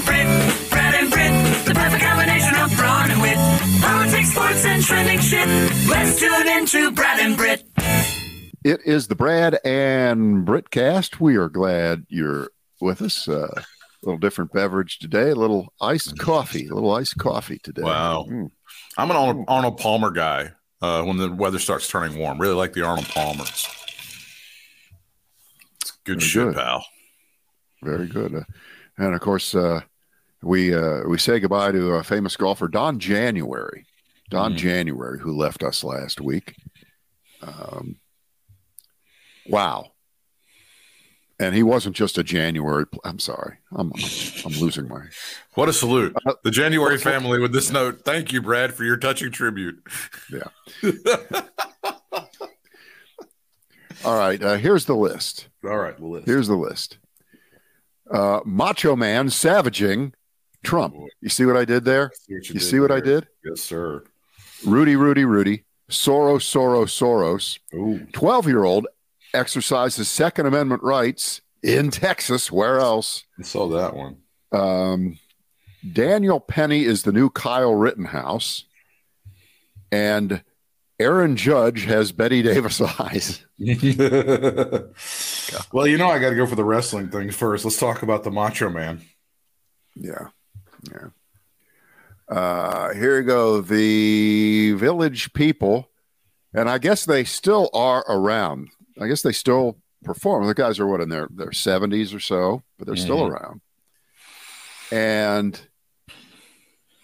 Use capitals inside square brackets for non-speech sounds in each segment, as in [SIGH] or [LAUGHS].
and Brit, Brad and Brit, the perfect combination of brawn and wit. Politics, sports, and trending shit. Let's tune into Brad and Brit. It is the Brad and Britcast. We are glad you're with us. Uh, a little different beverage today. A little iced coffee. A little iced coffee today. Wow. Mm. I'm an Arnold, Arnold Palmer guy. Uh, when the weather starts turning warm, really like the Arnold Palmers. It's good Very shit, good. pal. Very good. Uh, and of course, uh, we uh, we say goodbye to a famous golfer, Don January. Don Mhm. January, who left us last week. Um, wow. And he wasn't just a January. Pl- I'm sorry. I'm I'm losing my. [LAUGHS] What a salute. Uh, The January family with this note. Thank you, Brad, for your touching tribute. Yeah. [LAUGHS] All right. Uh, here's the list. All right, the list. Here's the list. Uh, Macho Man savaging Trump. You see what I did there? You see what I did? Yes, sir. Rudy, Rudy, Rudy. Soros, Soros, Soros. 12 year old exercises Second Amendment rights in Texas. Where else? I saw that one. Um, Daniel Penny is the new Kyle Rittenhouse. And Aaron Judge has Bette Davis [LAUGHS] eyes. [LAUGHS] well, you know, I got to go for the wrestling thing first. Let's talk about the Macho Man. Yeah. Yeah. Uh, here you go. The village people, and I guess they still are around. I guess they still perform. The guys are what in their their 70s or so, but they're still Mhm. around. And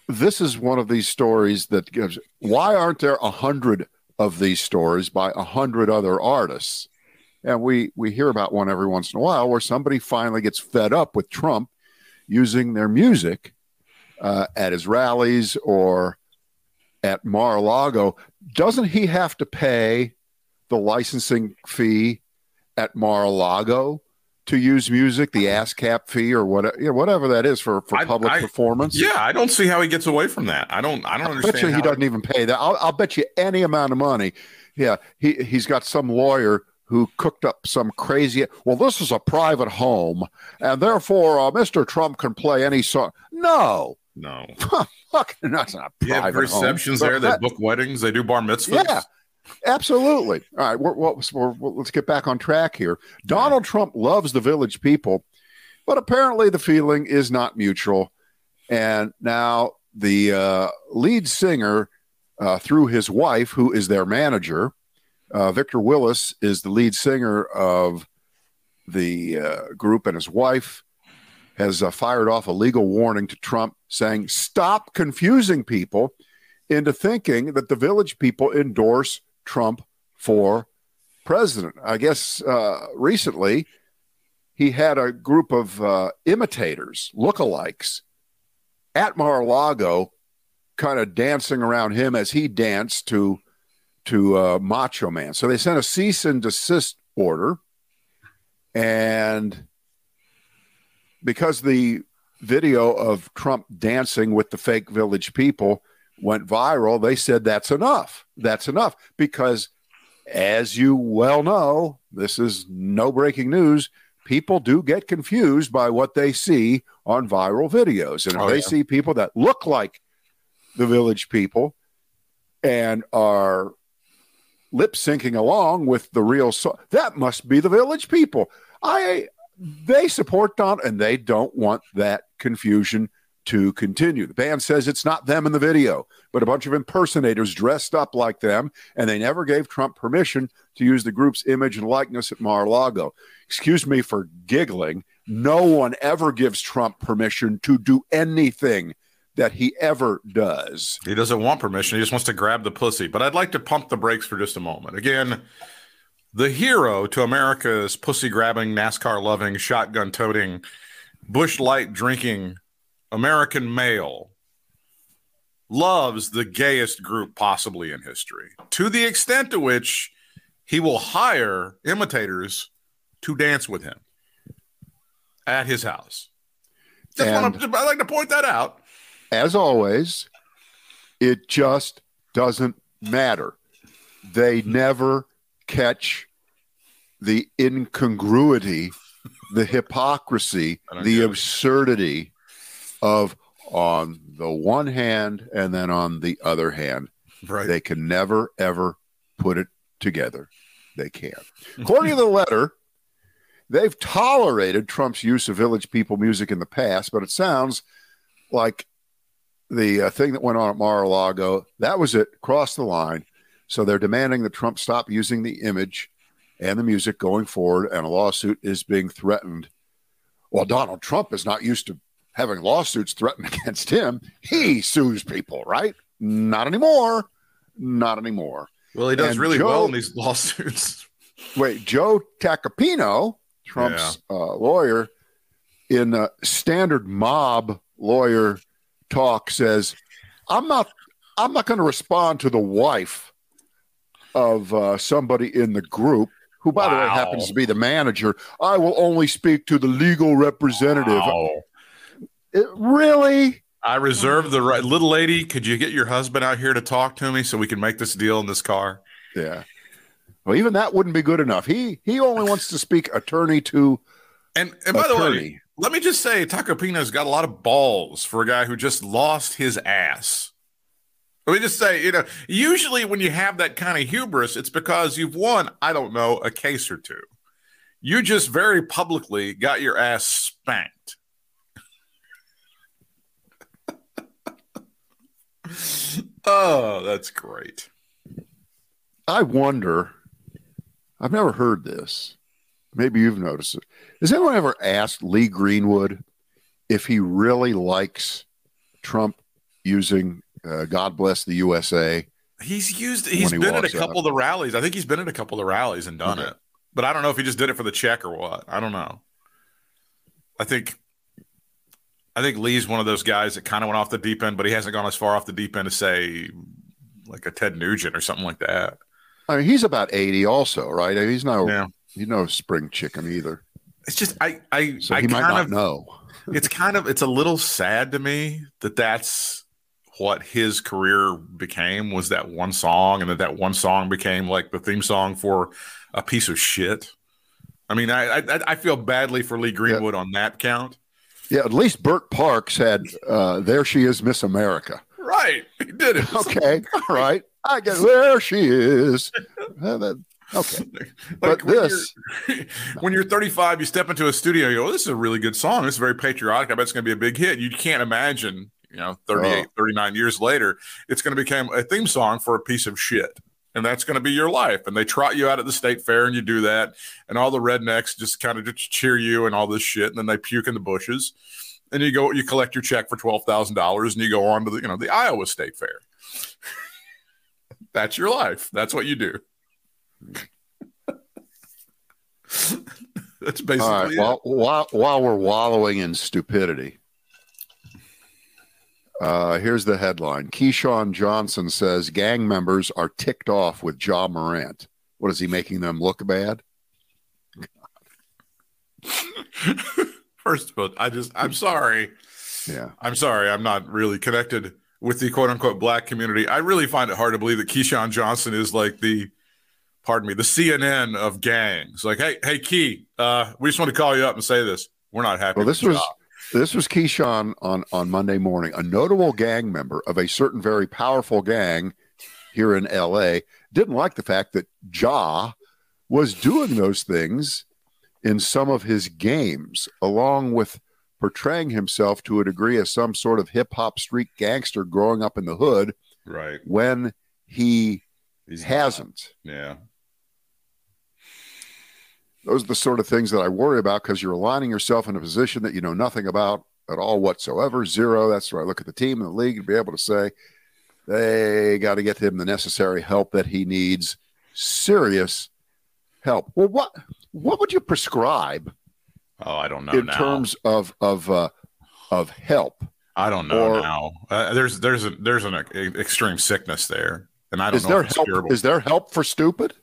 this is one of these stories that gives why aren't there a hundred of these stories by a hundred other artists? And we we hear about one every once in a while where somebody finally gets fed up with Trump using their music uh, at his rallies or at Mar-a-Lago. Doesn't he have to pay the licensing fee at Mar-a-Lago to use music, the ASCAP fee or whatever, you know, whatever that is for, for I- public I- performance? Yeah, I don't see how he gets away from that. I don't. I don't I understand. bet you he doesn't even pay that. I'll, I'll bet you any amount of money. Yeah, he he's got some lawyer who cooked up some crazy. Well, this is a private home, and therefore uh, Mr. Trump can play any song. No, No. [LAUGHS] fucking that's not private home. receptions there. They that- book weddings. They do bar mitzvahs. Yeah. Absolutely. All right. We're, we're, we're, let's get back on track here. Donald Trump loves the village people, but apparently the feeling is not mutual. And now the uh, lead singer, uh, through his wife, who is their manager, uh, Victor Willis is the lead singer of the uh, group, and his wife has uh, fired off a legal warning to Trump saying, Stop confusing people into thinking that the village people endorse Trump for president. I guess uh, recently he had a group of uh, imitators, lookalikes, at Mar-a-Lago, kind of dancing around him as he danced to to uh, Macho Man. So they sent a cease and desist order, and because the video of Trump dancing with the fake village people went viral, they said that's enough. That's enough because, as you well know, this is no breaking news. People do get confused by what they see on viral videos. And if Oh, they yeah. see people that look like the village people and are lip syncing along with the real song, that must be the village people. I they support Don and they don't want that confusion to continue. The band says it's not them in the video, but a bunch of impersonators dressed up like them, and they never gave Trump permission to use the group's image and likeness at Mar-a-Lago. Excuse me for giggling. No one ever gives Trump permission to do anything that he ever does. He doesn't want permission. He just wants to grab the pussy. But I'd like to pump the brakes for just a moment. Again, the hero to America's pussy grabbing, NASCAR loving, shotgun toting, Busch Light drinking American male loves the gayest group possibly in history to the extent to which he will hire imitators to dance with him at his house. Just And- wanna, I'd like to point that out. as always, it just doesn't matter. They never catch the incongruity, the hypocrisy, [LAUGHS] the absurdity of on the one hand and then on the other hand. Right. They can never, ever put it together. They can't. [LAUGHS] According to the letter, they've tolerated Trump's use of Village People music in the past, but it sounds like the uh, thing that went on at Mar-a-Lago, that was it, crossed the line. So they're demanding that Trump stop using the image and the music going forward, and a lawsuit is being threatened. Well, Donald Trump is not used to having lawsuits threatened [LAUGHS] against him. He sues people, right? Not anymore. Not anymore. Well, he does And really Joe- well in these [LAUGHS] lawsuits. Wait, Joe Tacopina, Trump's uh, lawyer, in uh, standard mob lawyer talk, says, "I'm not, I'm not going to respond to the wife of uh, somebody in the group." Who, by the way, happens to be the manager. I will only speak to the legal representative. Wow. It- really? I reserve the right. Little lady, could you get your husband out here to talk to me so we can make this deal in this car? Yeah. Well, even that wouldn't be good enough. He he only wants to speak attorney to And and by the way, let me just say, Tacopina's got a lot of balls for a guy who just lost his ass. Let me just say, you know, usually when you have that kind of hubris, it's because you've won, I don't know, a case or two. You just very publicly got your ass spanked. [LAUGHS] oh, that's great. I wonder. I've never heard this. Maybe you've noticed it. Has anyone ever asked Lee Greenwood if he really likes Trump using uh, "God Bless the USA"? He's used. He's he been at a walks out. couple of the rallies. I think he's been at a couple of the rallies and done Okay. it. But I don't know if he just did it for the check or what. I don't know. I think. I think Lee's one of those guys that kind of went off the deep end, but he hasn't gone as far off the deep end to say, like a Ted Nugent or something like that. I mean, he's about eighty, also, right? He's no Yeah, he's no spring chicken either, it's just I I so I might kind not of know. [LAUGHS] it's kind of it's a little sad to me that that's what his career became was that one song and that that one song became like the theme song for a piece of shit. I mean i i, I feel badly for lee greenwood on that count. Yeah, at least Bert Parks had uh, "There She Is, Miss America." right he did it. [LAUGHS] Okay, all right. I guess there she is. Uh, okay, [LAUGHS] Like but when this you're, [LAUGHS] when you're 35 you step into a studio you go oh, this is a really good song. This is very patriotic. I bet it's going to be a big hit. You can't imagine you know 38 Oh. 39 years later it's going to become a theme song for a piece of shit. And that's going to be your life. And they trot you out at the state fair and you do that. And all the rednecks just kind of just cheer you and all this shit. And then they puke in the bushes. And you go you collect your check for $12,000 and you go on to the you know the Iowa State Fair. [LAUGHS] That's your life. That's what you do. [LAUGHS] That's basically All right. it. Well, while while we're wallowing in stupidity, uh, here's the headline: Keyshawn Johnson says gang members are ticked off with Ja Morant. What is he making them look bad? [LAUGHS] First of all, I just I'm sorry. Yeah. I'm sorry. I'm not really connected with the quote unquote black community. I really find it hard to believe that Keyshawn Johnson is like the pardon me, the CNN of gangs. Like, hey, hey Key, uh, we just want to call you up and say this. We're not happy. Well, this was. This was Keyshawn on on Monday morning. A notable gang member of a certain very powerful gang here in L.A. didn't like the fact that Ja was doing those things in some of his games, along with portraying himself to a degree as some sort of hip hop street gangster growing up in the hood right. when he He's not. hasn't. Yeah. Those are the sort of things that I worry about because you're aligning yourself in a position that you know nothing about at all whatsoever. Zero. That's where I look at the team and the league and be able to say they got to get him the necessary help that he needs. Serious help. Well, what what would you prescribe Oh, I don't know in now. terms of of uh, of help? I don't know or- now. Uh, there's there's a there's an extreme sickness there, and I don't Is know there if it's help? Is there help for stupid?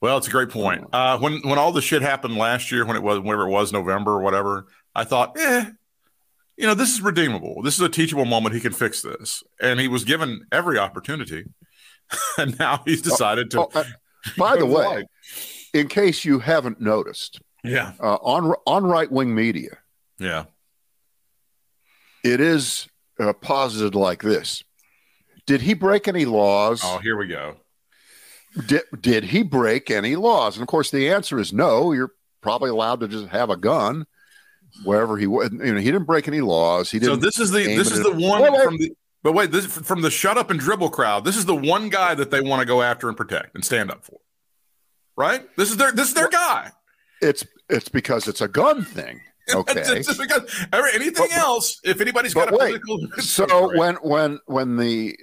Well, it's a great point. Uh, when when all the shit happened last year, when it was whenever it was November or whatever, I thought, eh, you know, this is redeemable. This is a teachable moment. He can fix this, and he was given every opportunity, [LAUGHS] and now he's decided to. Oh, uh, by the [LAUGHS] way, in case you haven't noticed, yeah, uh, on on right wing media, yeah, it is uh, posited like this Did he break any laws? Oh, here we go. Did, did he break any laws? And of course, the answer is no. You're probably allowed to just have a gun wherever he was. You know, he didn't break any laws. He didn't. So this is the this is the one Wait, wait. from the but wait, this from the shut up and dribble crowd. This is the one guy that they want to go after and protect and stand up for. Right? This is their this is their guy. It's it's because it's a gun thing. [LAUGHS] Okay. It's just because anything But- else, if anybody's got a wait, political [LAUGHS] so when when when the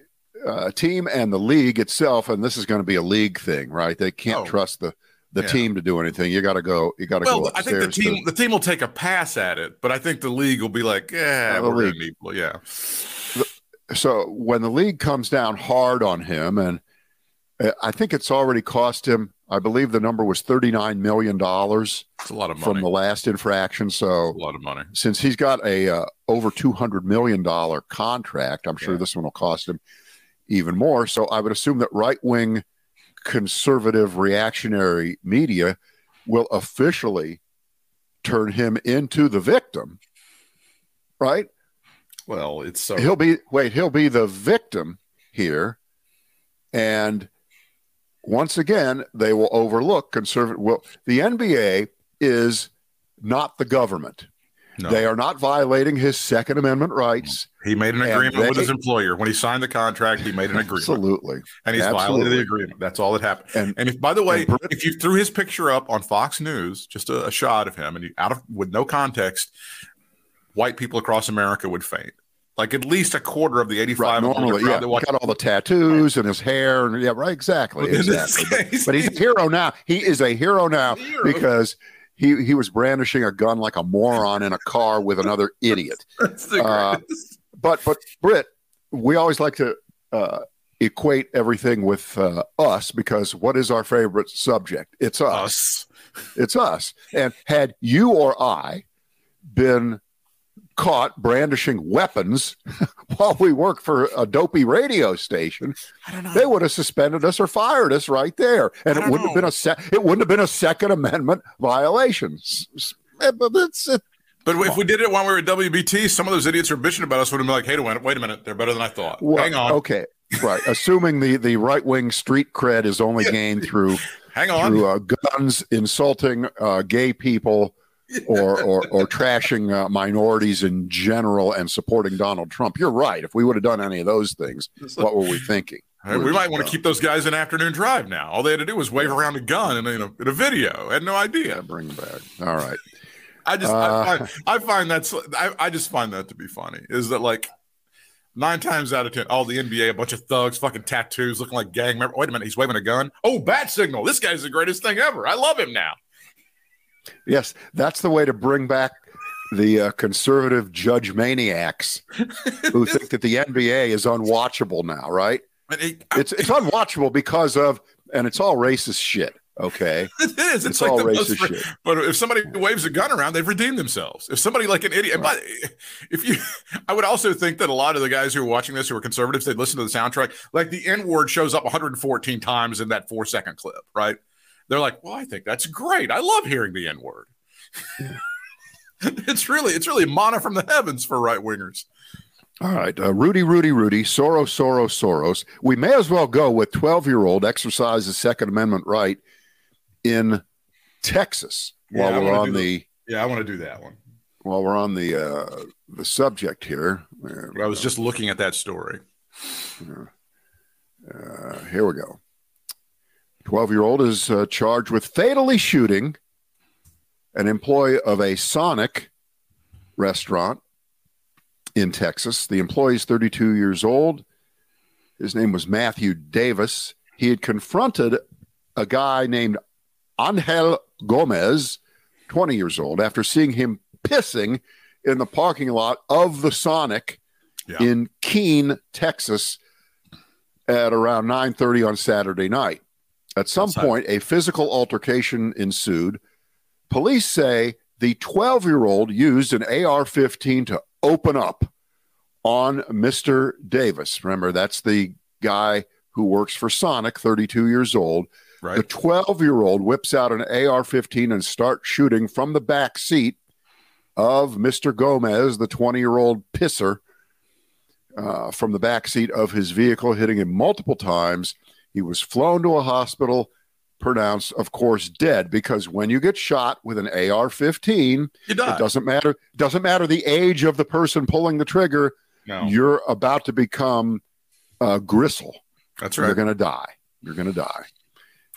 uh, team and the league itself, and this is going to be a league thing, right? They can't Oh. trust the the Yeah. team to do anything. You got to go. You got to well, go I think the team the team will take a pass at it, but I think the league will be like, yeah, Uh, we're league. need, yeah, so when the league comes down hard on him, and uh, I think it's already cost him. I believe the number was thirty nine million dollars it's a lot of money from the last infraction. So a lot of money. since he's got a uh, over two hundred million dollar contract, I'm sure Yeah. this one will cost him even more. So I would assume that right wing conservative reactionary media will officially turn him into the victim. Right? Well, it's so He'll be wait, he'll be the victim here, and once again they will overlook conservative. Well, the NBA is not the government. No. They are not violating his Second Amendment rights. he made an agreement with his employer when he signed the contract. He made an agreement, Absolutely. and he's Absolutely. violated the agreement. That's all that happened. And And if, by the way, Brit- if you threw his picture up on Fox News, just a, a shot of him, and you, out of with no context, white people across America would faint. Like at least a quarter of the right, eighty-five million normally, yeah, watch- got all the tattoos and his hair, and yeah, right, exactly, But exactly. [LAUGHS] case, But he's a hero now. He is a hero now a hero. because he he was brandishing a gun like a moron in a car with another [LAUGHS] idiot. Uh. But but Britt, we always like to uh, equate everything with uh, us because what is our favorite subject? It's us. us. It's us. And had you or I been caught brandishing weapons [LAUGHS] while we work for a dopey radio station, I don't know. they would have suspended us or fired us right there, and it don't wouldn't have been a se- it wouldn't have been a Second Amendment violation. S- s- eh, But it's it, But if we did it while we were at WBT, some of those idiots who are bitching about us would have been like, "Hey, wait, wait a minute, they're better than I thought." well, Hang on, Okay, right. Assuming the the right wing street cred is only gained through hang on. through uh, guns, insulting uh, gay people, or or, or trashing uh, minorities in general, and supporting Donald Trump. You're right. If we would have done any of those things, what were we thinking? [LAUGHS] Hey, we might want to keep those guys in afternoon drive now. All they had to do was wave around a gun in a, in a, in a video. I had no Yeah, idea. bring them back. All right. I just Uh, I, find, I find that's I, I just find that to be funny. Is that like nine times out of ten, all the NBA, a bunch of thugs, fucking tattoos, looking like gang members. Wait a minute, he's waving a gun. Oh, bat signal. This guy's the greatest thing ever. I love him now. Yes, that's the way to bring back the uh, conservative judge maniacs who [LAUGHS] think that the NBA is unwatchable now, right? It's it's unwatchable because of and it's all racist shit. Okay, [LAUGHS] it is. It's, it's, like all most racist fr- shit. But if somebody waves a gun around, they've redeemed themselves. If somebody like an idiot, but if you, I would also think that a lot of the guys who are watching this who are conservatives, they'd listen to the soundtrack. Like the N word shows up 114 times in that four second clip, right? They're like, well, I think that's great. I love hearing the N word. [LAUGHS] it's really, it's really manna from the heavens for right wingers. All right, uh, Rudy, Rudy, Rudy, Soros, Soros, Soros. We may as well go with twelve-year-old exercises Second Amendment right in Texas Yeah, while we're on the Yeah, I want to do that one. while we're on the uh, the subject here. I was just looking at that story. Uh, here we go. 12 year old is uh, charged with fatally shooting an employee of a Sonic restaurant in Texas. The employee is 32 years old. His name was Matthew Davis. He had confronted a guy named Angel Gomez, 20 years old, after seeing him pissing in the parking lot of the Sonic Yeah. in Keene, Texas, at around 9:30 on Saturday night. At some Outside. point, a physical altercation ensued. Police say the 12-year-old used an AR-15 to open up on Mr. Davis. Remember, that's the guy who works for Sonic, 32 years old. The 12 year old whips out an AR 15 and starts shooting from the back seat of Mr. Gomez, the 20 year old pisser, uh, from the back seat of his vehicle, hitting him multiple times. He was flown to a hospital, pronounced, of course, dead because when you get shot with an AR-15, it doesn't matter. Doesn't matter the age of the person pulling the trigger. No, You're about to become uh, gristle. that's right. You're going to die. You're going to die.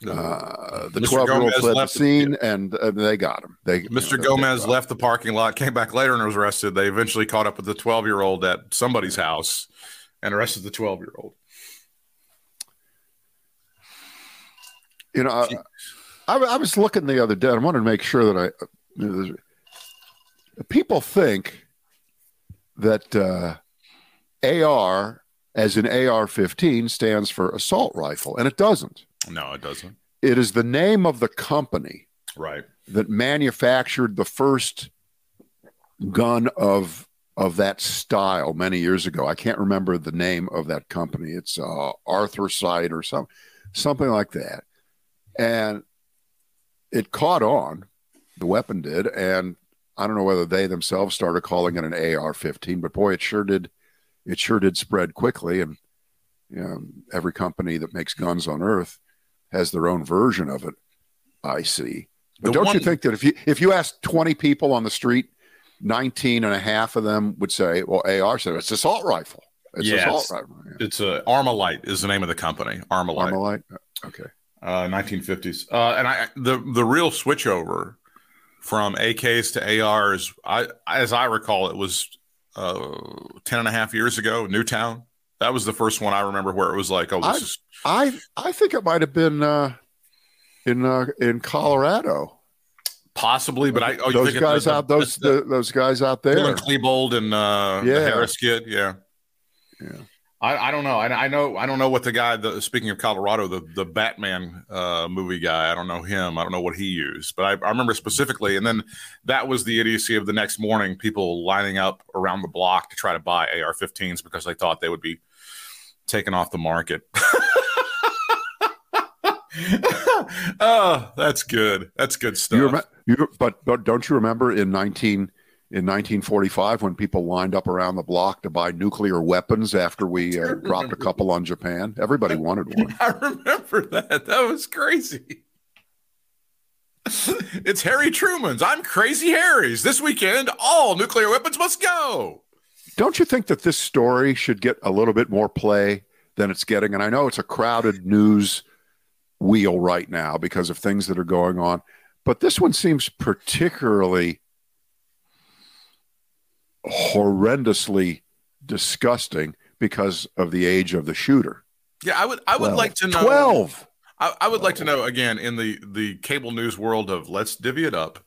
Uh, the Mr. 12 year old fled the left the- scene and uh, they got him. They, you know, Mr. they- they Gomez left the parking lot, came back later, and was arrested. They eventually caught up with the 12 year old at somebody's house and arrested the 12 year old. You know, I, I, I was looking the other day. I wanted to make sure that I. you know, people think that uh, AR, as in AR-15, stands for assault rifle, and it doesn't. No, it doesn't. It is the name of the company Right. that manufactured the first gun of of that style many years ago. I can't remember the name of that company. It's uh, Arthursight or some something like that, and it caught on. The weapon did, and I don't know whether they themselves started calling it an AR-15, but boy, it sure did. It sure did spread quickly, and you know, every company that makes guns on Earth has their own version of it. I see. But The don't you think that if you if you ask 20 people on the street, 19 and a half of them would say, well, AR said it's assault rifle. It's assault rifle. Yeah. It's uh, Armalite is the name of the company. Armalite. Armalite. Okay. Uh, 1950s. Uh, and I the the real switchover from AKs to ARs, I as I recall, it was uh, 10 and a half years ago, Newtown. That was the first one I remember where it was like, oh, this I- is I I think it might have been uh, in uh, in Colorado. possibly, but I oh, you those guys out those the, the, those guys out there. Dylan Klebold and uh, Yeah. the Harris kid, yeah. Yeah. I, I don't know. I, I know. I don't know what the guy. The speaking of Colorado, the the Batman uh, movie guy. I don't know him. I don't know what he used, but I, I remember specifically. And then that was the idiocy of the next morning. People lining up around the block to try to buy AR-15s because they thought they would be taken off the market. [LAUGHS] oh, that's good. That's good stuff. You, remember, you but, but don't you remember in 19 in 1945 when people lined up around the block to buy nuclear weapons after we uh, [LAUGHS] dropped a couple on Japan? Everybody wanted one. [LAUGHS] I remember that. That was crazy. [LAUGHS] it's Harry Truman's. I'm Crazy Harry's. This weekend, all nuclear weapons must go. Don't you think that this story should get a little bit more play than it's getting? And I know it's a crowded news wheel right now because of things that are going on, but this one seems particularly horrendously disgusting because of the age of the shooter. Yeah, I would. I would 12. like to know. 12. I, I would like to know again in the the cable news world of let's divvy it up.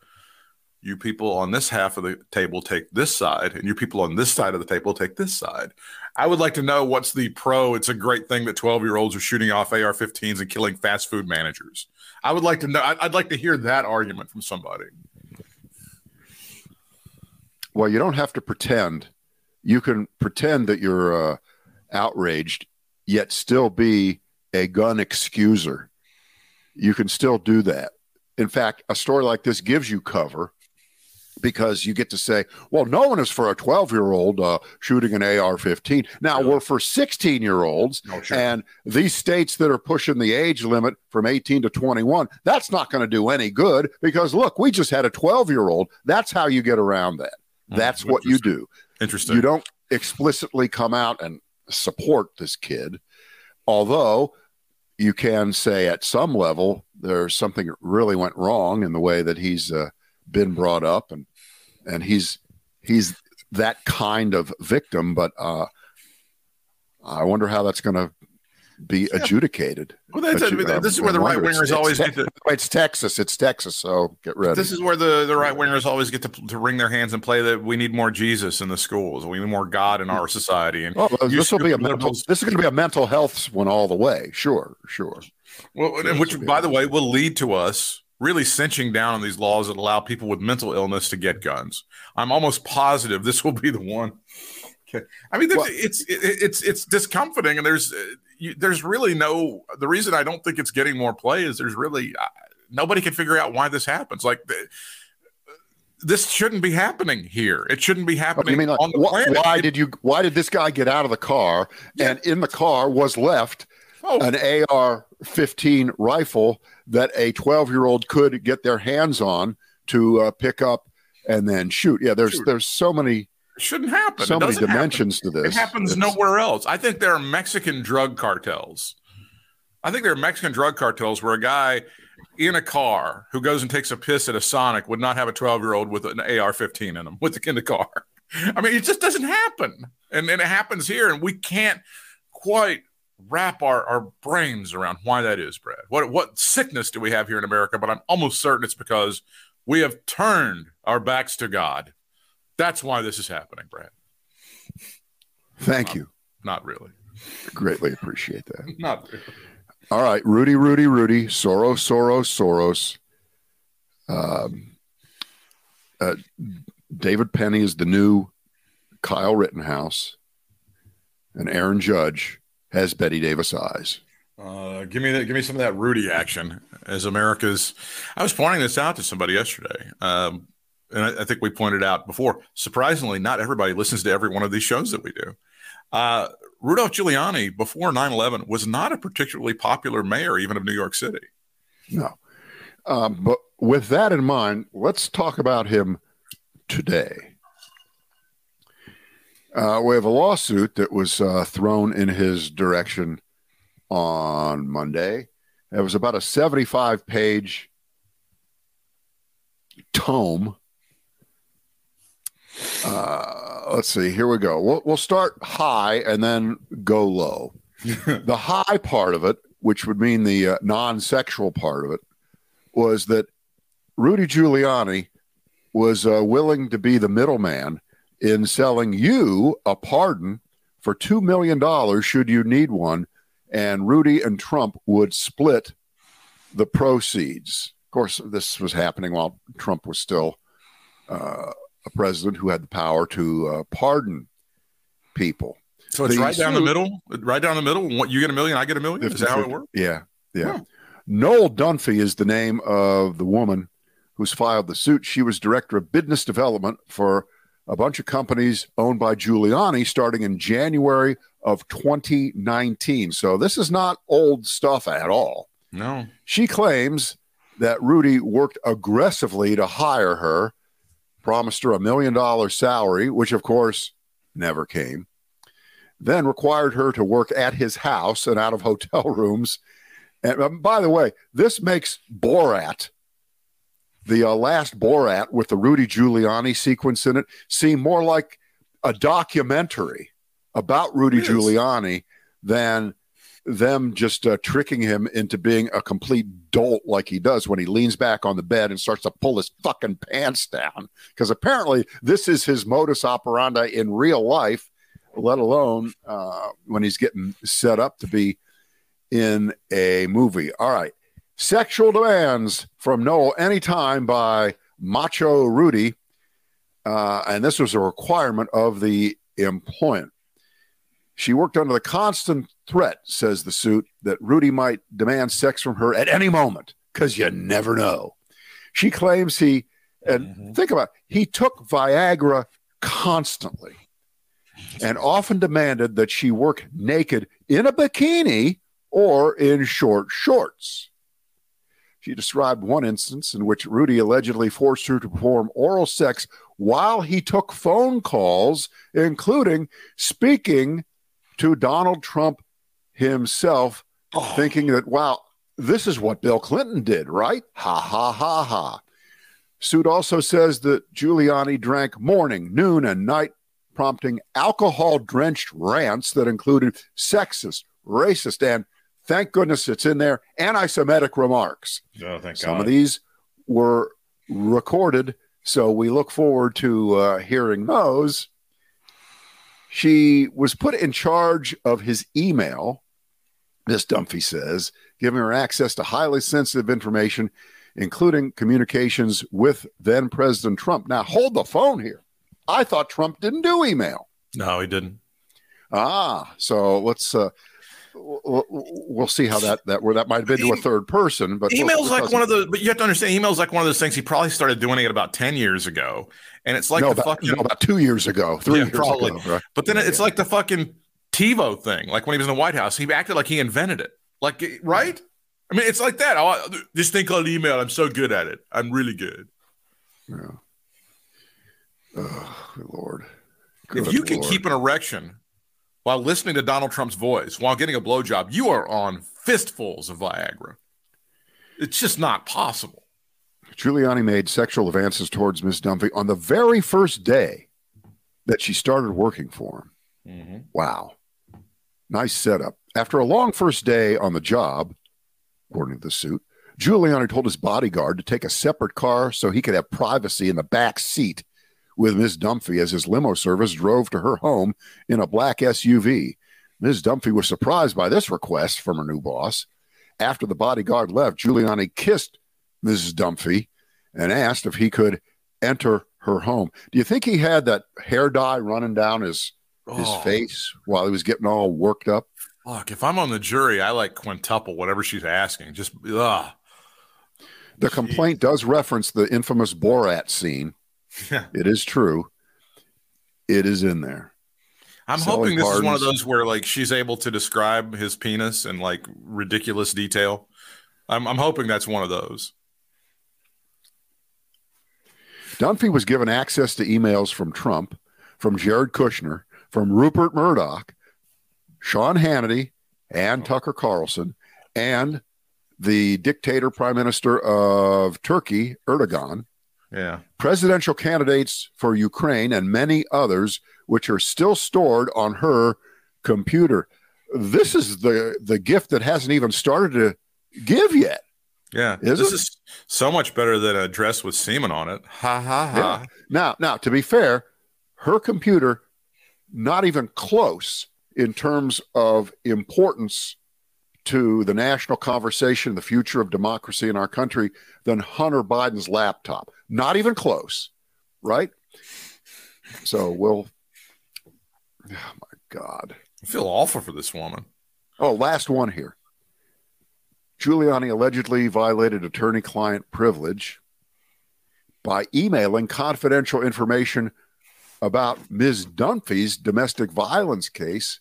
You people on this half of the table take this side, and you people on this side of the table take this side. I would like to know what's the pro. It's a great thing that twelve year olds are shooting off AR-15s and killing fast food managers. I would like to know. I'd, I'd like to hear that argument from somebody. Well, you don't have to pretend. You can pretend that you're uh, outraged, yet still be a gun excuser. You can still do that. In fact, a story like this gives you cover because you get to say, well, no one is for a 12 year old uh, shooting an AR 15. Now, we're for 16 year olds. Sure. And these states that are pushing the age limit from 18 to 21, that's not going to do any good because look, we just had a 12 year old. That's how you get around that. That's what you do. Interesting. You don't explicitly come out and support this kid, although you can say at some level there's something really went wrong in the way that he's uh, been brought up, and and he's he's that kind of victim. But uh, I wonder how that's going to be adjudicated. Well, that's you- this is where the right wingers always it's, get to. it's Texas. It's Texas. So get ready. This is where the, the right wingers always get to, to wring their hands and play that we need more Jesus in the schools. We need more God in our society. And Oh, well, this will be a mental. This is going to be a mental health one all the way. Sure, sure. Well, which, by the way, will lead to us really cinching down on these laws that allow people with mental illness to get guns. I'm almost positive this will be the one. Okay. I mean, Well- it's it, it's it's discomforting, and there's you, there's really no. The reason I don't think it's getting more play is there's really uh, nobody can figure out why this happens. Like the, this shouldn't be happening here. It shouldn't be happening I mean like wh- why did you? Why did this guy get out of the car and in the car was left oh, an AR-15 rifle that a 12-year-old could get their hands on to uh, pick up and then shoot? Yeah, there's Shoot. there's so many it shouldn't happen. so It many doesn't happen. dimensions to this. It happens It's- nowhere else. I think there are Mexican drug cartels. I think there are Mexican drug cartels where a guy in a car who goes and takes a piss at a Sonic would not have a 12 year old with an AR 15 in him with the, in the car. [LAUGHS] I mean, it just doesn't happen. And, and it happens here, and we can't quite wrap our, our brains around why that is, Brad. What, what sickness do we have here in America? But I'm almost certain it's because we have turned our backs to God. That's why this is happening, Brad. Thank you. Not really. Greatly appreciate that. [LAUGHS] Not really. All right, Rudy, Rudy, Rudy, Soros, Soros, Soros. Um, uh, David Penny is the new Kyle Rittenhouse, and Aaron Judge has Bette Davis eyes. Uh, give me that. Give me some of that Rudy action as America's. I was pointing this out to somebody yesterday, um, and I, I think we pointed out before. Surprisingly, not everybody listens to every one of these shows that we do. Uh, Rudolph Giuliani before 9-11 was not a particularly popular mayor, even of New York City. No, um, but with that in mind, let's talk about him today. Uh, we have a lawsuit that was uh, thrown in his direction on Monday. It was about a 75 page tome. Uh, let's see. Here we go. We'll, we'll start high and then go low. [LAUGHS] the high part of it, which would mean the uh, non sexual part of it, was that Rudy Giuliani was uh, willing to be the middleman in selling you a pardon for $2 million should you need one. And Rudy and Trump would split the proceeds. Of course, this was happening while Trump was still uh, a president who had the power to uh, pardon people. So it's The right down the middle, right down the middle. You get a million, I get a million. Is that how it works? Yeah, yeah. Huh. Noelle Dunphy is the name of the woman who's filed the suit. She was director of business development for a bunch of companies owned by Giuliani starting in January of 2019. So this is not old stuff at all. No. She claims that Rudy worked aggressively to hire her, promised her a million dollar salary, which of course never came, then required her to work at his house and out of hotel [LAUGHS] rooms. And um, by the way, this makes Borat, the uh, last Borat with the Rudy Giuliani sequence in it, seem more like a documentary about Rudy Giuliani than them just uh, tricking him into being a complete dolt like he does when he leans back on the bed and starts to pull his fucking pants down. Because apparently, this is his modus operandi in real life, let alone uh, when he's getting set up to be in a movie. All right. Sexual demands from Noelle anytime by Macho Rudy. Uh, and this was a requirement of the employment. She worked under the constant threat, says the suit, that Rudy might demand sex from her at any moment because you never know. She claims he, and mm-hmm. think about it, he took Viagra constantly and often demanded that she work naked in a bikini or in short shorts. She described one instance in which Rudy allegedly forced her to perform oral sex while he took phone calls, including speaking to Donald Trump himself, Oh. thinking that, wow, this is what Bill Clinton did, right? Ha ha ha ha. Suit also says that Giuliani drank morning, noon, and night, prompting alcohol drenched rants that included sexist, racist, and thank goodness it's in there, anti Semitic remarks. Oh, thank Some of these were recorded, so we look forward to uh, hearing those. She was put in charge of his email, this Dunphy says, giving her access to highly sensitive information, including communications with then President Trump. Now, hold the phone here. I thought Trump didn't do email. No, he didn't. Ah, so let's uh, we'll, we'll see how that that where that might have been to a third person, but emails like one of the. But you have to understand, emails like one of those things. He probably started doing it about ten years ago, and it's like no, the about, fucking no, about two years ago, three Yeah, years probably. ago. right? But then Yeah, it's yeah. like the fucking TiVo thing. Like when he was in the White House, he acted like he invented it. Like right? I mean, it's like that. Oh, this thing called email. I'm so good at it. I'm really good. Yeah. Oh, good Lord. if Good you can Lord. keep an erection while listening to Donald Trump's voice while getting a blowjob, you are on fistfuls of Viagra. It's just not possible. Giuliani made sexual advances towards Ms. Dunphy on the very first day that she started working for him. Mm-hmm. Wow. Nice setup. After a long first day on the job, according to the suit, Giuliani told his bodyguard to take a separate car so he could have privacy in the back seat with Ms. Dunphy as his limo service drove to her home in a black SUV. Ms. Dunphy was surprised by this request from her new boss. After the bodyguard left, Giuliani kissed Mrs. Dunphy and asked if he could enter her home. Do you think he had that hair dye running down his his Oh, face while he was getting all worked up? Look, if I'm on the jury, I like quintuple whatever she's asking. Just ugh. The complaint does reference the infamous Borat scene. It is true. It is in there. I'm Selling hoping this is one of those where like she's able to describe his penis in like ridiculous detail. I'm I'm hoping that's one of those. Dunphy was given access to emails from Trump, from Jared Kushner, from Rupert Murdoch, Sean Hannity, and oh. Tucker Carlson, and the dictator prime minister of Turkey, Erdogan, Yeah. presidential candidates for Ukraine, and many others, which are still stored on her computer. This is the the gift that hasn't even started to give yet. Yeah. Is this it? is so much better than a dress with semen on it. Ha ha ha. Yeah. Now, now to be fair, her computer not even close in terms of importance to the national conversation, the future of democracy in our country, than Hunter Biden's laptop. Not even close, right? So we'll. Oh my God. I feel awful for this woman. Oh, last one here. Giuliani allegedly violated attorney client privilege by emailing confidential information about Ms. Dunphy's domestic violence case,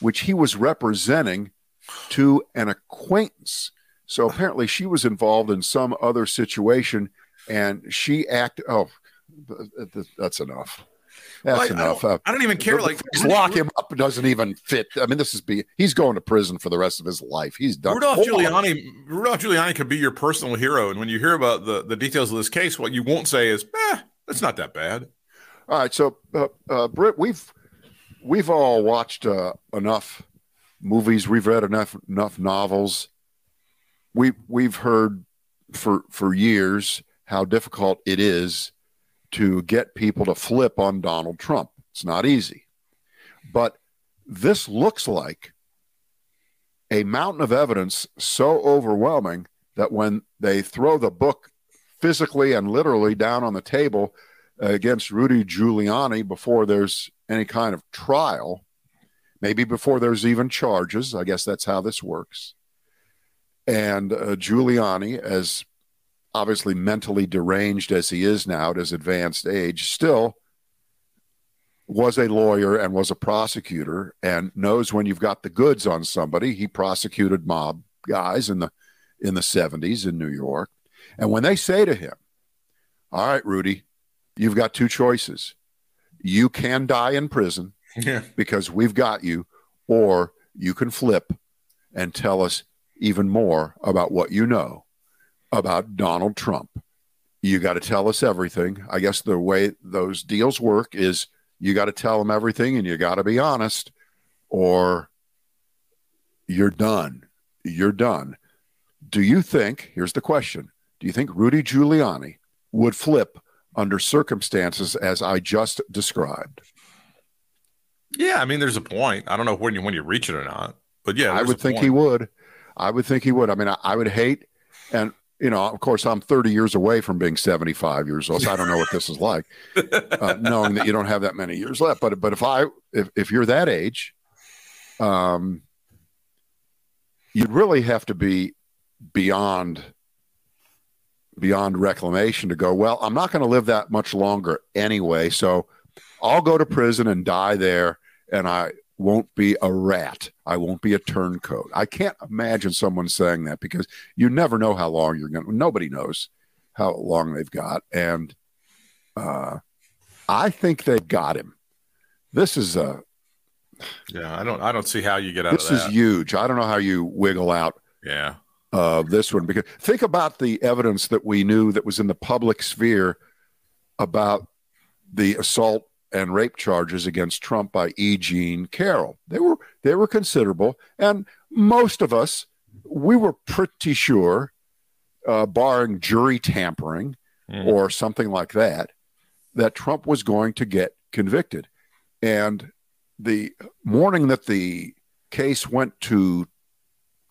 which he was representing to an acquaintance. So apparently she was involved in some other situation and she acted. Oh, th- th- that's enough. That's Like, I enough. don't- Uh, I don't even care. Like lock him up doesn't even fit. I mean, this is be he's going to prison for the rest of his life. He's done. Rudolph on. Giuliani, Rudolph Giuliani could be your personal hero, and when you hear about the, the details of this case, what you won't say is, "Eh, it's not that bad." All right, so uh, uh, Britt, we've we've all watched uh, enough movies. We've read enough enough novels. We we've heard for for years how difficult it is to get people to flip on Donald Trump. It's not easy, but this looks like a mountain of evidence so overwhelming that when they throw the book physically and literally down on the table against Rudy Giuliani before there's any kind of trial, maybe before there's even charges. I guess that's how this works. And uh, Giuliani, as obviously mentally deranged as he is now at his advanced age, still was a lawyer and was a prosecutor and knows when you've got the goods on somebody. He prosecuted mob guys in the in the 70s in New York. And when they say to him, "All right, Rudy, you've got two choices. You can die in prison Yeah, because we've got you, or you can flip and tell us even more about what you know about Donald Trump. You got to tell us everything. I guess the way those deals work is you got to tell them everything and you got to be honest, or you're done. You're done. Do you think, here's the question Do you think Rudy Giuliani would flip under circumstances as I just described? yeah. I mean, there's a point. I don't know when you when you reach it or not, but yeah, I would think point. he would. I would think he would. I mean, I, I would hate, and you know, of course, I'm 30 years away from being 75 years old, so I don't know what this is like, [LAUGHS] uh, knowing that you don't have that many years left. But but if I if if you're that age, um, you'd really have to be beyond beyond reclamation to go well i'm not going to live that much longer anyway so i'll go to prison and die there and i won't be a rat. I won't be a turncoat. I can't imagine someone saying that because you never know how long you're going to nobody knows how long they've got and uh, i think they've got him. This is a Yeah, I don't I don't see how you get out this is huge. I don't know how you wiggle out yeah. Of this one because think about the evidence that we knew that was in the public sphere about the assault and rape charges against Trump by E. Jean Carroll. They were they were considerable, and most of us we were pretty sure, uh, barring jury tampering Mm. or something like that, that Trump was going to get convicted. And the morning that the case went to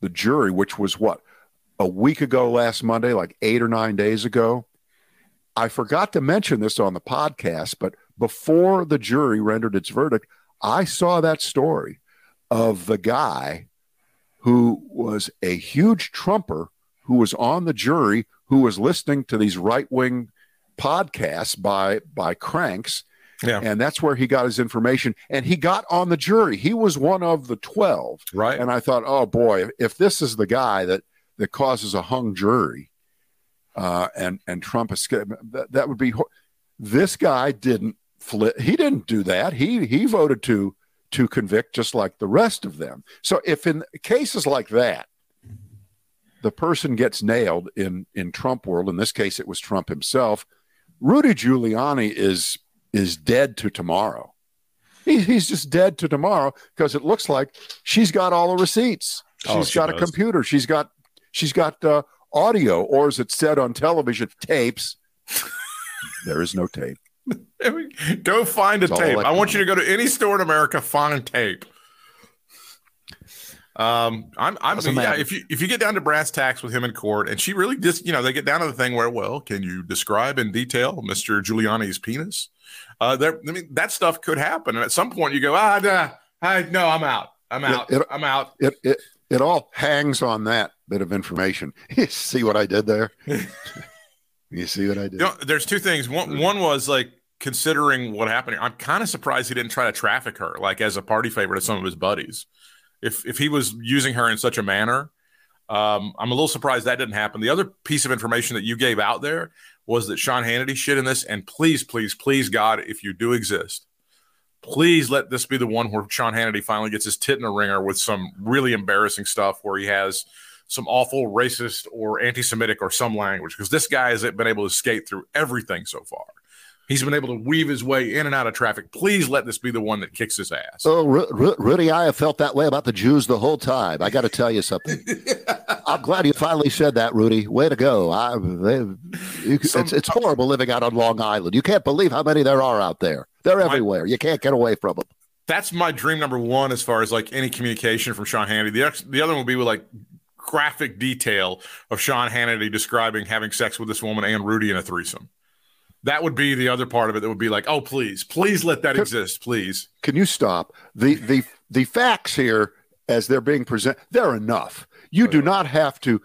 the jury, which was what a week ago last Monday, like eight or nine days ago. I forgot to mention this on the podcast, but before the jury rendered its verdict, I saw that story of the guy who was a huge Trumper who was on the jury who was listening to these right wing podcasts by by cranks Yeah. and that's where he got his information and he got on the jury he was one of the 12 Right. and I thought, oh boy, if this is the guy that that causes a hung jury, uh, and and Trump is that, that would be. hor- This guy didn't flip. He didn't do that. He he voted to to convict just like the rest of them. So if in cases like that, the person gets nailed in in Trump world. In this case, it was Trump himself. Rudy Giuliani is is dead to tomorrow. He, he's just dead to tomorrow because it looks like she's got all the receipts. She's Oh, she got a computer. She's got she's got uh, audio, or as it said on television, tapes. [LAUGHS] there is no tape. go find a It's tape. I want you to go to any store in America, find tape. Um, I'm, I'm, Doesn't yeah. matter. If you if you get down to brass tacks with him in court, and she really just, you know, they get down to the thing where, well, can you describe in detail Mr. Giuliani's penis? Uh, there, I mean, that stuff could happen, and at some point you go, ah, nah, I no, I'm out, I'm Yeah, out, it- I'm out. It it it all hangs on that bit of information. [LAUGHS] See what I did there? [LAUGHS] you see what I did? You know, there's two things. One, one was like considering what happened. I'm kind of surprised he didn't try to traffic her, like as a party favor to some of his buddies. If if he was using her in such a manner, um, I'm a little surprised that didn't happen. The other piece of information that you gave out there was that Sean Hannity shit in this. And please, please, please, God, if you do exist, please let this be the one where Sean Hannity finally gets his tit in a wringer with some really embarrassing stuff where he has some awful racist or anti-Semitic or some language because this guy has been able to skate through everything so far. He's been able to weave his way in and out of traffic. Please let this be the one that kicks his ass. Oh, Ru- Ru- Rudy, I have felt that way about the Jews the whole time. I got to tell you something. [LAUGHS] I'm glad you finally said that, Rudy. Way to go. I, they, you, Some- it's, it's horrible living out on Long Island. You can't believe how many there are out there. They're everywhere. You can't get away from them. That's my dream number one as far as like any communication from Sean Hannity. The, the other one would be with like graphic detail of Sean Hannity describing having sex with this woman and Rudy in a threesome. That would be the other part of it that would be like, oh, please, please let that exist, please. Can you stop the the the facts here as they're being presented? They're enough. You do not have to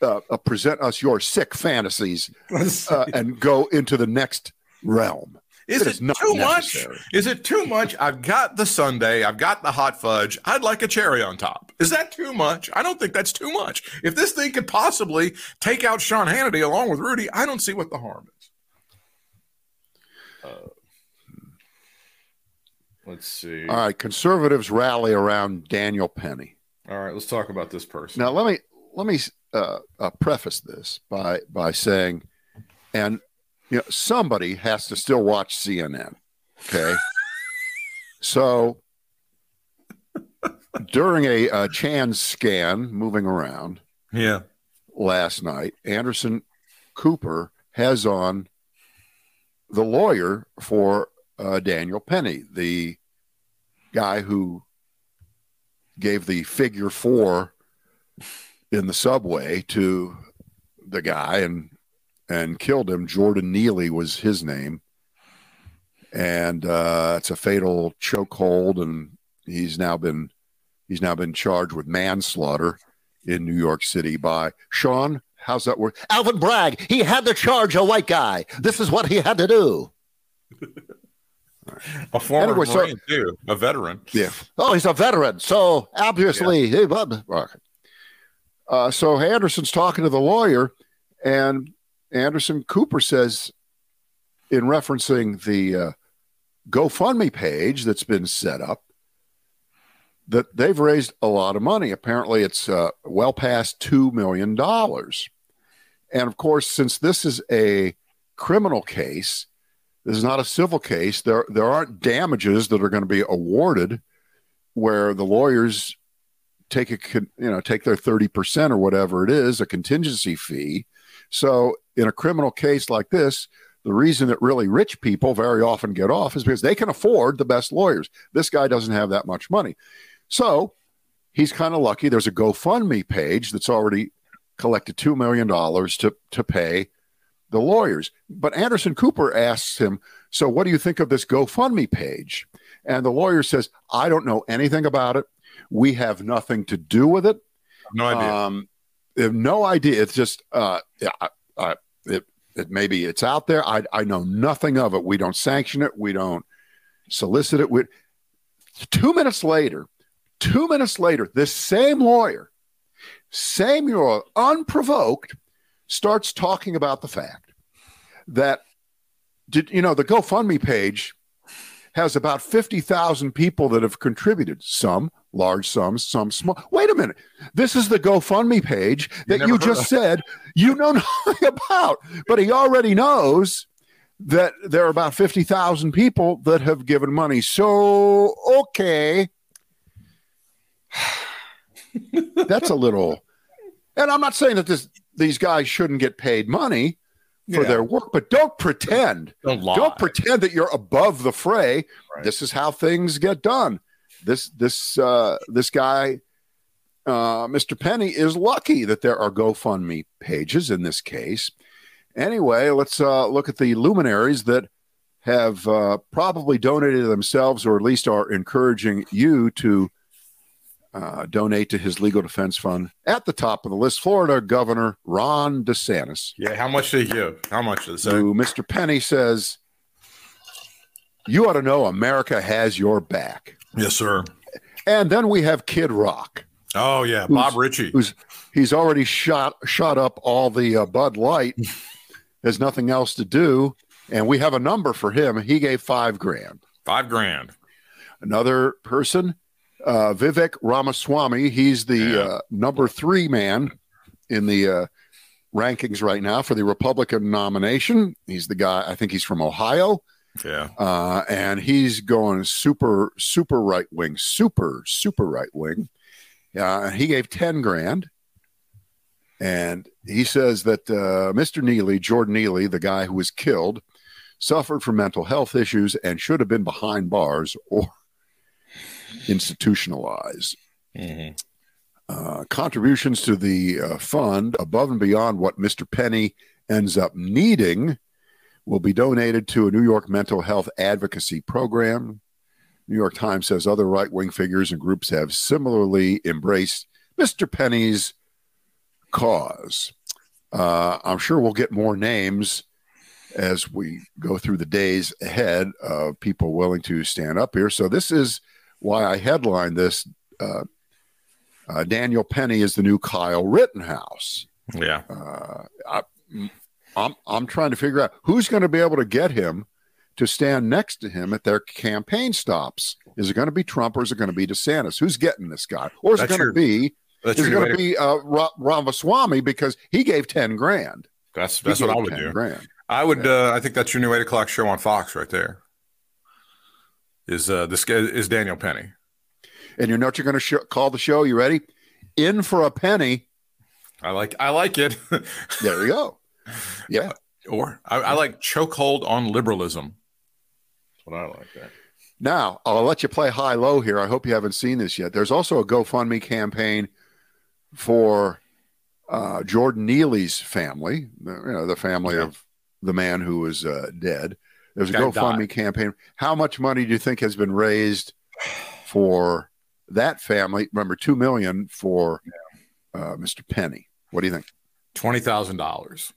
uh, uh, present us your sick fantasies [LAUGHS] uh, and go into the next realm. Is It it is not too necessary. much? Is it too much? I've got the sundae. I've got the hot fudge. I'd like a cherry on top. Is that too much? I don't think that's too much. If this thing could possibly take out Sean Hannity along with Rudy, I don't see what the harm is. Uh, let's see. All right, conservatives rally around Daniel Penny. All right, let's talk about this person. Now let me let me uh, uh, preface this by by saying, and you know somebody has to still watch CNN. Okay, [LAUGHS] so during a, uh Chan scan moving around yeah. last night, Anderson Cooper has on the lawyer for uh, Daniel Penny, the guy who gave the figure four in the subway to the guy and and killed him. Jordan Neely was his name, and uh, it's a fatal chokehold, and he's now been he's now been charged with manslaughter in New York City by Sean. How's that work? Alvin Bragg, he had to charge a white guy. This is what he had to do. A former Anyway, so- Marine, too, a veteran. Yeah. Oh, he's a veteran. So obviously, he- but- Okay. Uh, so Anderson's talking to the lawyer, and Anderson Cooper says, in referencing the uh, GoFundMe page that's been set up, that they've raised a lot of money. Apparently, it's uh, well past $2 million. And of course, since this is a criminal case, this is not a civil case, there, there aren't damages that are going to be awarded where the lawyers take a you know take their 30% or whatever it is a contingency fee so in a criminal case like this the reason that really rich people very often get off is because they can afford the best lawyers this guy doesn't have that much money so he's kind of lucky there's a gofundme page that's already collected $2 million to, to pay the lawyers but anderson cooper asks him so what do you think of this gofundme page and the lawyer says i don't know anything about it we have nothing to do with it. No idea. Um, have no idea. It's just, uh, yeah, I- I- it, it maybe it's out there. I, I know nothing of it. We don't sanction it. We don't solicit it. We, two minutes later, two minutes later, this same lawyer, same lawyer, unprovoked, starts talking about the fact that did you know the GoFundMe page has about 50,000 people that have contributed, some large sums, some small. Wait a minute. This is the GoFundMe page that never you just said you know [LAUGHS] nothing about, but he already knows that there are about 50,000 people that have given money. So, okay. [SIGHS] That's a little. And I'm not saying that this these guys shouldn't get paid money for Yeah. their work, but don't pretend Don't don't pretend that you're above the fray. Right. This is how things get done. This this uh, this guy, uh, Mr. Penny, is lucky that there are GoFundMe pages in this case. Anyway, let's uh, look at the luminaries that have uh, probably donated themselves, or at least are encouraging you to uh, donate to his legal defense fund. At the top of the list, Florida Governor Ron DeSantis yeah, how much did he give? How much did it say? who Mr. Penny says, You ought to know America has your back. Yes, sir. And then we have Kid Rock, Oh yeah, Bob Ritchie. who's he's already shot shot up all the uh, Bud Light. [LAUGHS] There's nothing else to do, and we have a number for him. He gave five grand. Five grand. Another person, uh, Vivek Ramaswamy. He's the Yeah. uh, number three man in the uh, rankings right now for the Republican nomination. He's the guy. I think he's from Ohio. Yeah. uh, and he's going super, super right wing, super, super right wing. Uh, he gave 10 grand. And he says that uh, Mr. Neely, Jordan Neely, the guy who was killed, suffered from mental health issues and should have been behind bars or [LAUGHS] institutionalized. Mhm. Uh, contributions to the uh, fund above and beyond what Mr. Penny ends up needing will be donated to a New York mental health advocacy program. New York Times says other right wing figures and groups have similarly embraced Mr. Penny's cause. Uh, I'm sure we'll get more names as we go through the days ahead of people willing to stand up here. So, this is why I headlined this. Uh, uh, Daniel Penny is the new Kyle Rittenhouse. Yeah. Uh, I, I'm I'm trying to figure out who's going to be able to get him to stand next to him at their campaign stops. Is it going to be Trump or is it going to be DeSantis? Who's getting this guy? Or is That's it going your- to be That's is it going to be uh, Ra- Ramaswamy because he gave ten grand? That's that's what I would 10 do. Grand. I would. Uh, I think that's your new eight o'clock show on Fox right there. Is uh this is Daniel Penny? And you know what you're going to sh- call the show? You ready? In for a penny. I like. I like it. [LAUGHS] There you go. Yeah. or I, I like chokehold on liberalism. That's what I like. That. Now, I'll let you play high low here. I hope you haven't seen this yet. There's also a GoFundMe campaign for uh, Jordan Neely's family, the- you know, the family Yeah. of the man who was uh, dead. There's a GoFundMe campaign. How much money do you think has been raised for that family? Remember, two million for uh, Mr. Penny. What do you think? Twenty thousand dollars.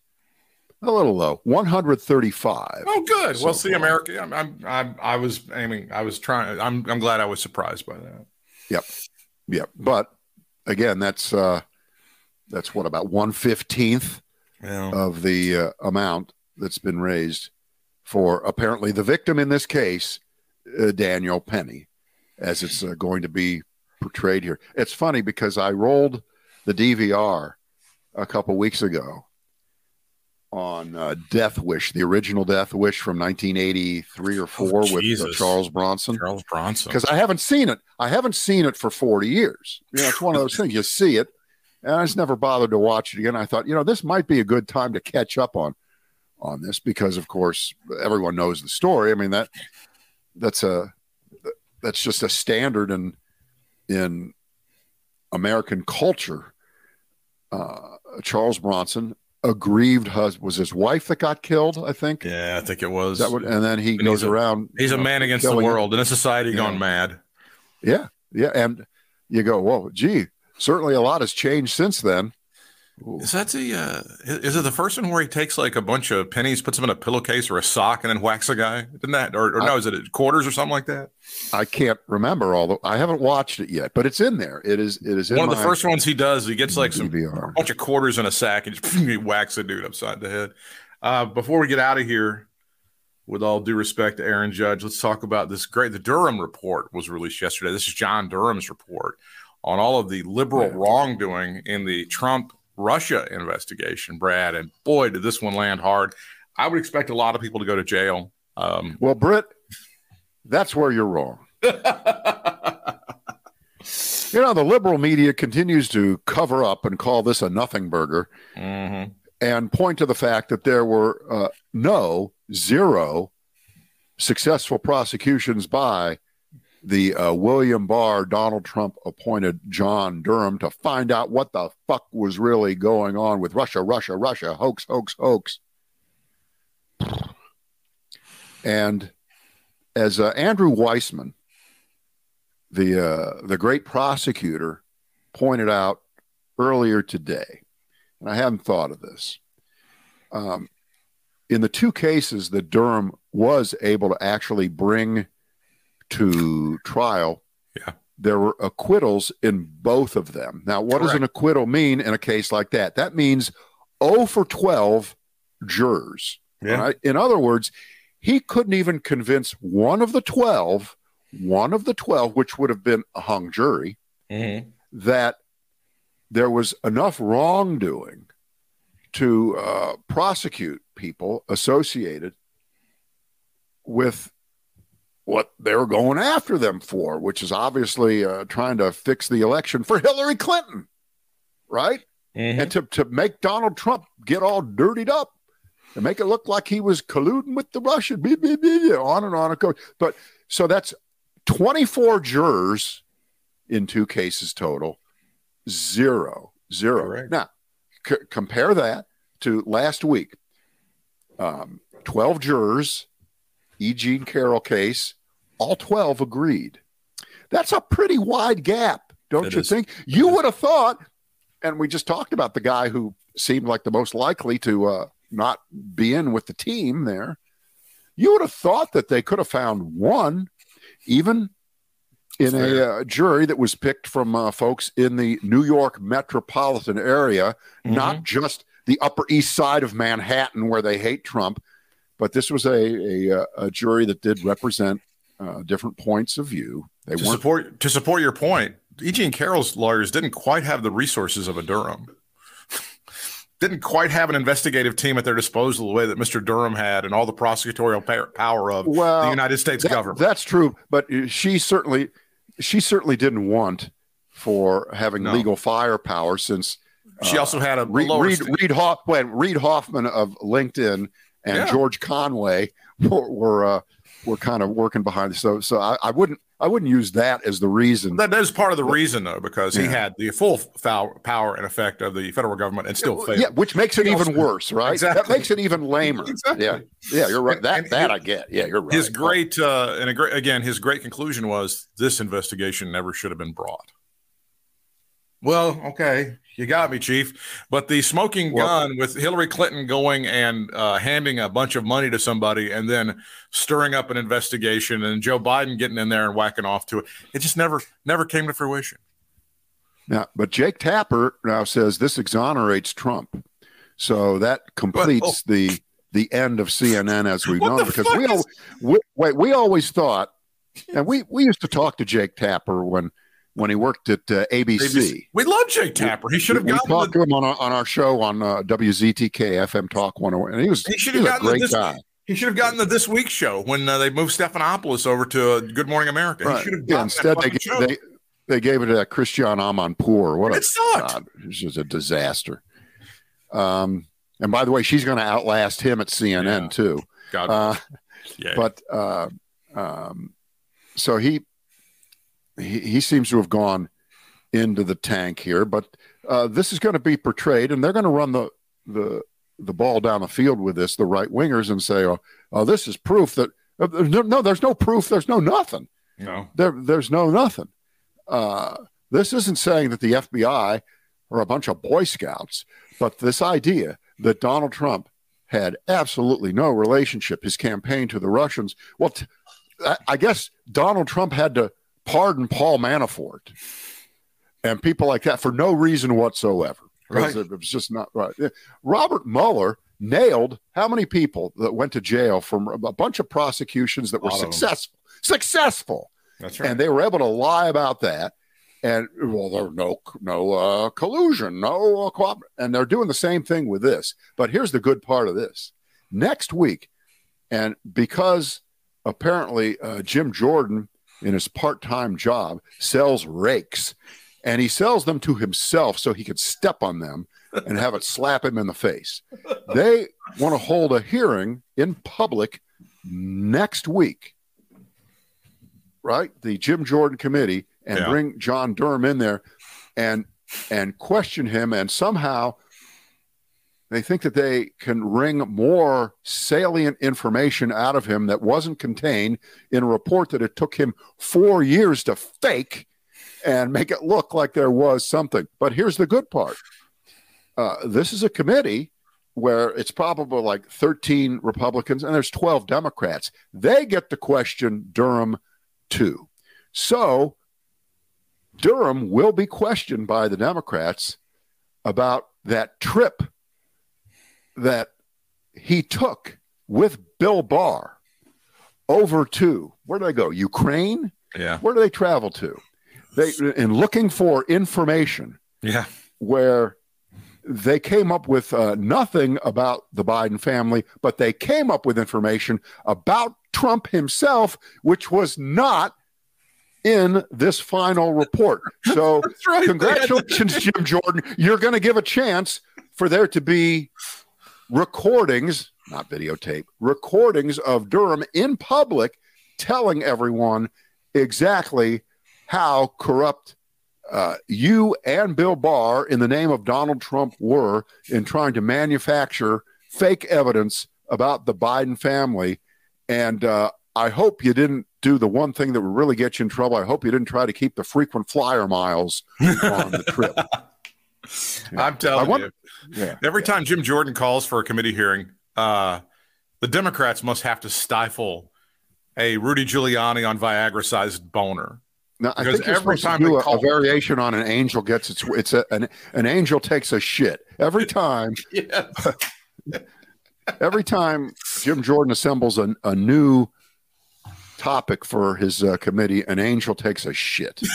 A little low, one hundred thirty-five. Oh, good. So well, see, far. America. I'm, I'm, I'm, I was aiming. I was trying. I'm, I'm glad I was surprised by that. Yep, yep. But again, that's uh, that's what about one fifteenth Yeah. of the uh, amount that's been raised for apparently the victim in this case, uh, Daniel Penny, as it's uh, going to be portrayed here. It's funny because I rolled the DVR a couple weeks ago on uh, Death Wish, the original Death Wish from 1983 or four with uh, Charles Bronson Charles Bronson. because I haven't seen it. I haven't seen it for 40 years. You know, it's one of those things. You see it, and I just never bothered to watch it again. I thought, you know, this might be a good time to catch up on on this because, of course, everyone knows the story. I mean that that's a that's just a standard in in American culture. Uh, Charles Bronson, aggrieved husband, was his wife that got killed. I think. yeah, I think it was. What, and then he And goes he's a- around. He's a know, man against the world in a society gone mad. Yeah, yeah, and you go, whoa, gee, certainly a lot has changed since then. Is that the? Uh, is it the first one where he takes like a bunch of pennies, puts them in a pillowcase or a sock, and then whacks a guy? Didn't that? Or, or no, is it quarters or something like that? I can't remember all the. I haven't watched it yet, but it's in there. It is. It is in One of the first ones he does, he gets like some a DVR. bunch of quarters in a sack and just [LAUGHS] he whacks a dude upside the head. Uh, before we get out of here, with all due respect to Aaron Judge, let's talk about this great. The Durham report was released yesterday. This is John Durham's report on all of the liberal wrongdoing in the Trump Russia investigation, Brad. And boy, did this one land hard. I would expect a lot of people to go to jail. Um, Well, Britt, that's where you're wrong. [LAUGHS] You know, the liberal media continues to cover up and call this a nothing burger mhm. and point to the fact that there were uh, no, zero successful prosecutions by the uh, William Barr, Donald Trump appointed John Durham to find out what the fuck was really going on with Russia, Russia, Russia, hoax, hoax, hoax. And as uh, Andrew Weissman, the uh, the great prosecutor, pointed out earlier today, and I hadn't thought of this. Um, in the two cases that Durham was able to actually bring to trial, Yeah. there were acquittals in both of them. Now, what does an acquittal mean in a case like that? That means 0 for 12 jurors. Yeah. right? In other words, he couldn't even convince one of the 12, one of the 12, which would have been a hung jury, Mhm. that there was enough wrongdoing to uh, prosecute people associated with what they're going after them for, which is obviously uh, trying to fix the election for Hillary Clinton, right? Mhm. And to, to make Donald Trump get all dirtied up and make it look like he was colluding with the Russian, blah, blah, blah, on and on goes. But so that's 24 jurors in two cases total, zero, zero. Correct. Now, c- compare that to last week. Um, 12 jurors, E. Jean Carroll case, all 12 agreed. That's a pretty wide gap, don't It you is. think? You would have thought, and we just talked about the guy who seemed like the most likely to uh, not be in with the team there. You would have thought that they could have found one, even in a uh, jury that was picked from uh, folks in the New York metropolitan area, Mm-hmm. not just the Upper East Side of Manhattan where they hate Trump, but this was a a, uh, a jury that did represent uh, different points of view. They to support to support your point, E.G. and Carroll's lawyers didn't quite have the resources of a Durham. [LAUGHS] didn't quite have an investigative team at their disposal the way that Mr. Durham had, and all the prosecutorial power of Well, the United States That- government. That's true, but she certainly she certainly didn't want for having No. legal firepower since she uh, also had a, Reed, lower Reed, Reed, Hoff, when Reed Hoffman of LinkedIn and Yeah. George Conway [LAUGHS] were were, uh, were kind of working behind. So so I, I wouldn't I wouldn't use that as the reason. that is part of the reason, though, because he had the full foul, power and effect of the federal government and still failed. yeah, which makes it even worse, right? That makes it even lamer. [LAUGHS] Exactly. Yeah, yeah, you're right. That and that I get. Yeah, you're right. His great uh, and a great again, his great conclusion was this investigation never should have been brought. Well, okay, you got me, Chief. But the smoking Well- gun with Hillary Clinton going and uh, handing a bunch of money to somebody and then stirring up an investigation and Joe Biden getting in there and whacking off to it, it just never never came to fruition. Now, but Jake Tapper now says this exonerates Trump, so that completes the the end of CNN as we [LAUGHS] know because we, is- al- we wait we always thought, and we we used to talk to Jake Tapper when when he worked at uh, ABC. ABC. We love Jake Tapper. He should have we gotten talked the, to him on our, on our show on uh, WZTK FM Talk 101, and he was He should have a gotten the great this- guy. he should have gotten the this week show when uh, they moved Stephanopoulos over to uh, Good Morning America. He Right. should have Yeah, instead, that they, show. they they gave it to that Christiane Amanpour. What a It sucked. God, it's just a disaster. Um, and by the way, she's going to outlast him at CNN Yeah. too. God, Uh, yeah. [LAUGHS] but uh, um, so he, he he seems to have gone into the tank here. But uh, this is going to be portrayed, and they're going to run the the the ball down the field with this. The right wingers and say, "Oh, oh this is proof that." uh, no, no, there's no proof. There's no nothing. no. There, there's no nothing. Uh, this isn't saying that the FBI are a bunch of Boy Scouts, but this idea that Donald Trump had absolutely no relationship, his campaign to the Russians. Well, t- I- I guess Donald Trump had to pardon Paul Manafort and people like that for no reason whatsoever. Because Right. It was just not right. Robert Mueller nailed how many people that went to jail from a bunch of prosecutions that were lot of them. successful. Successful That's right. and they were able to lie about that. And well, there no no uh, collusion, no uh, cooper- and they're doing the same thing with this. But here's the good part of this: next week, and because apparently uh, Jim Jordan, in his part-time job, sells rakes, and he sells them to himself so he could step on them and have it slap him in the face. They want to hold a hearing in public next week right? The Jim Jordan committee and Yeah. bring John Durham in there and and question him and somehow they think that they can wring more salient information out of him that wasn't contained in a report that it took him four years to fake and make it look like there was something. But here's the good part uh, this is a committee where it's probably like 13 Republicans and there's 12 Democrats. They get to question Durham too. So Durham will be questioned by the Democrats about that trip that he took with Bill Barr over to where do they go? Ukraine? yeah. Where do they travel to? They in looking for information Yeah. where they came up with uh, nothing about the Biden family, but they came up with information about Trump himself, which was not in this final report. [LAUGHS] So, right. congratulations, Jim Jordan. You're going to give a chance for there to be recordings, not videotape, recordings of Durham in public telling everyone exactly how corrupt uh, you and Bill Barr, in the name of Donald Trump, were in trying to manufacture fake evidence about the Biden family. And uh, I hope you didn't do the one thing that would really get you in trouble. I hope you didn't try to keep the frequent flyer miles on the trip. [LAUGHS] I'm telling I want- you. Yeah. Every time Jim Jordan calls for a committee hearing, uh, the Democrats must have to stifle a Rudy Giuliani on Viagra sized boner. Now, I Because think every time to do a, a variation on an angel gets its. It's a, an an angel takes a shit every [LAUGHS] time. [LAUGHS] Yes. every time Jim Jordan assembles a, a new topic for his uh, committee, an angel takes a shit. [LAUGHS]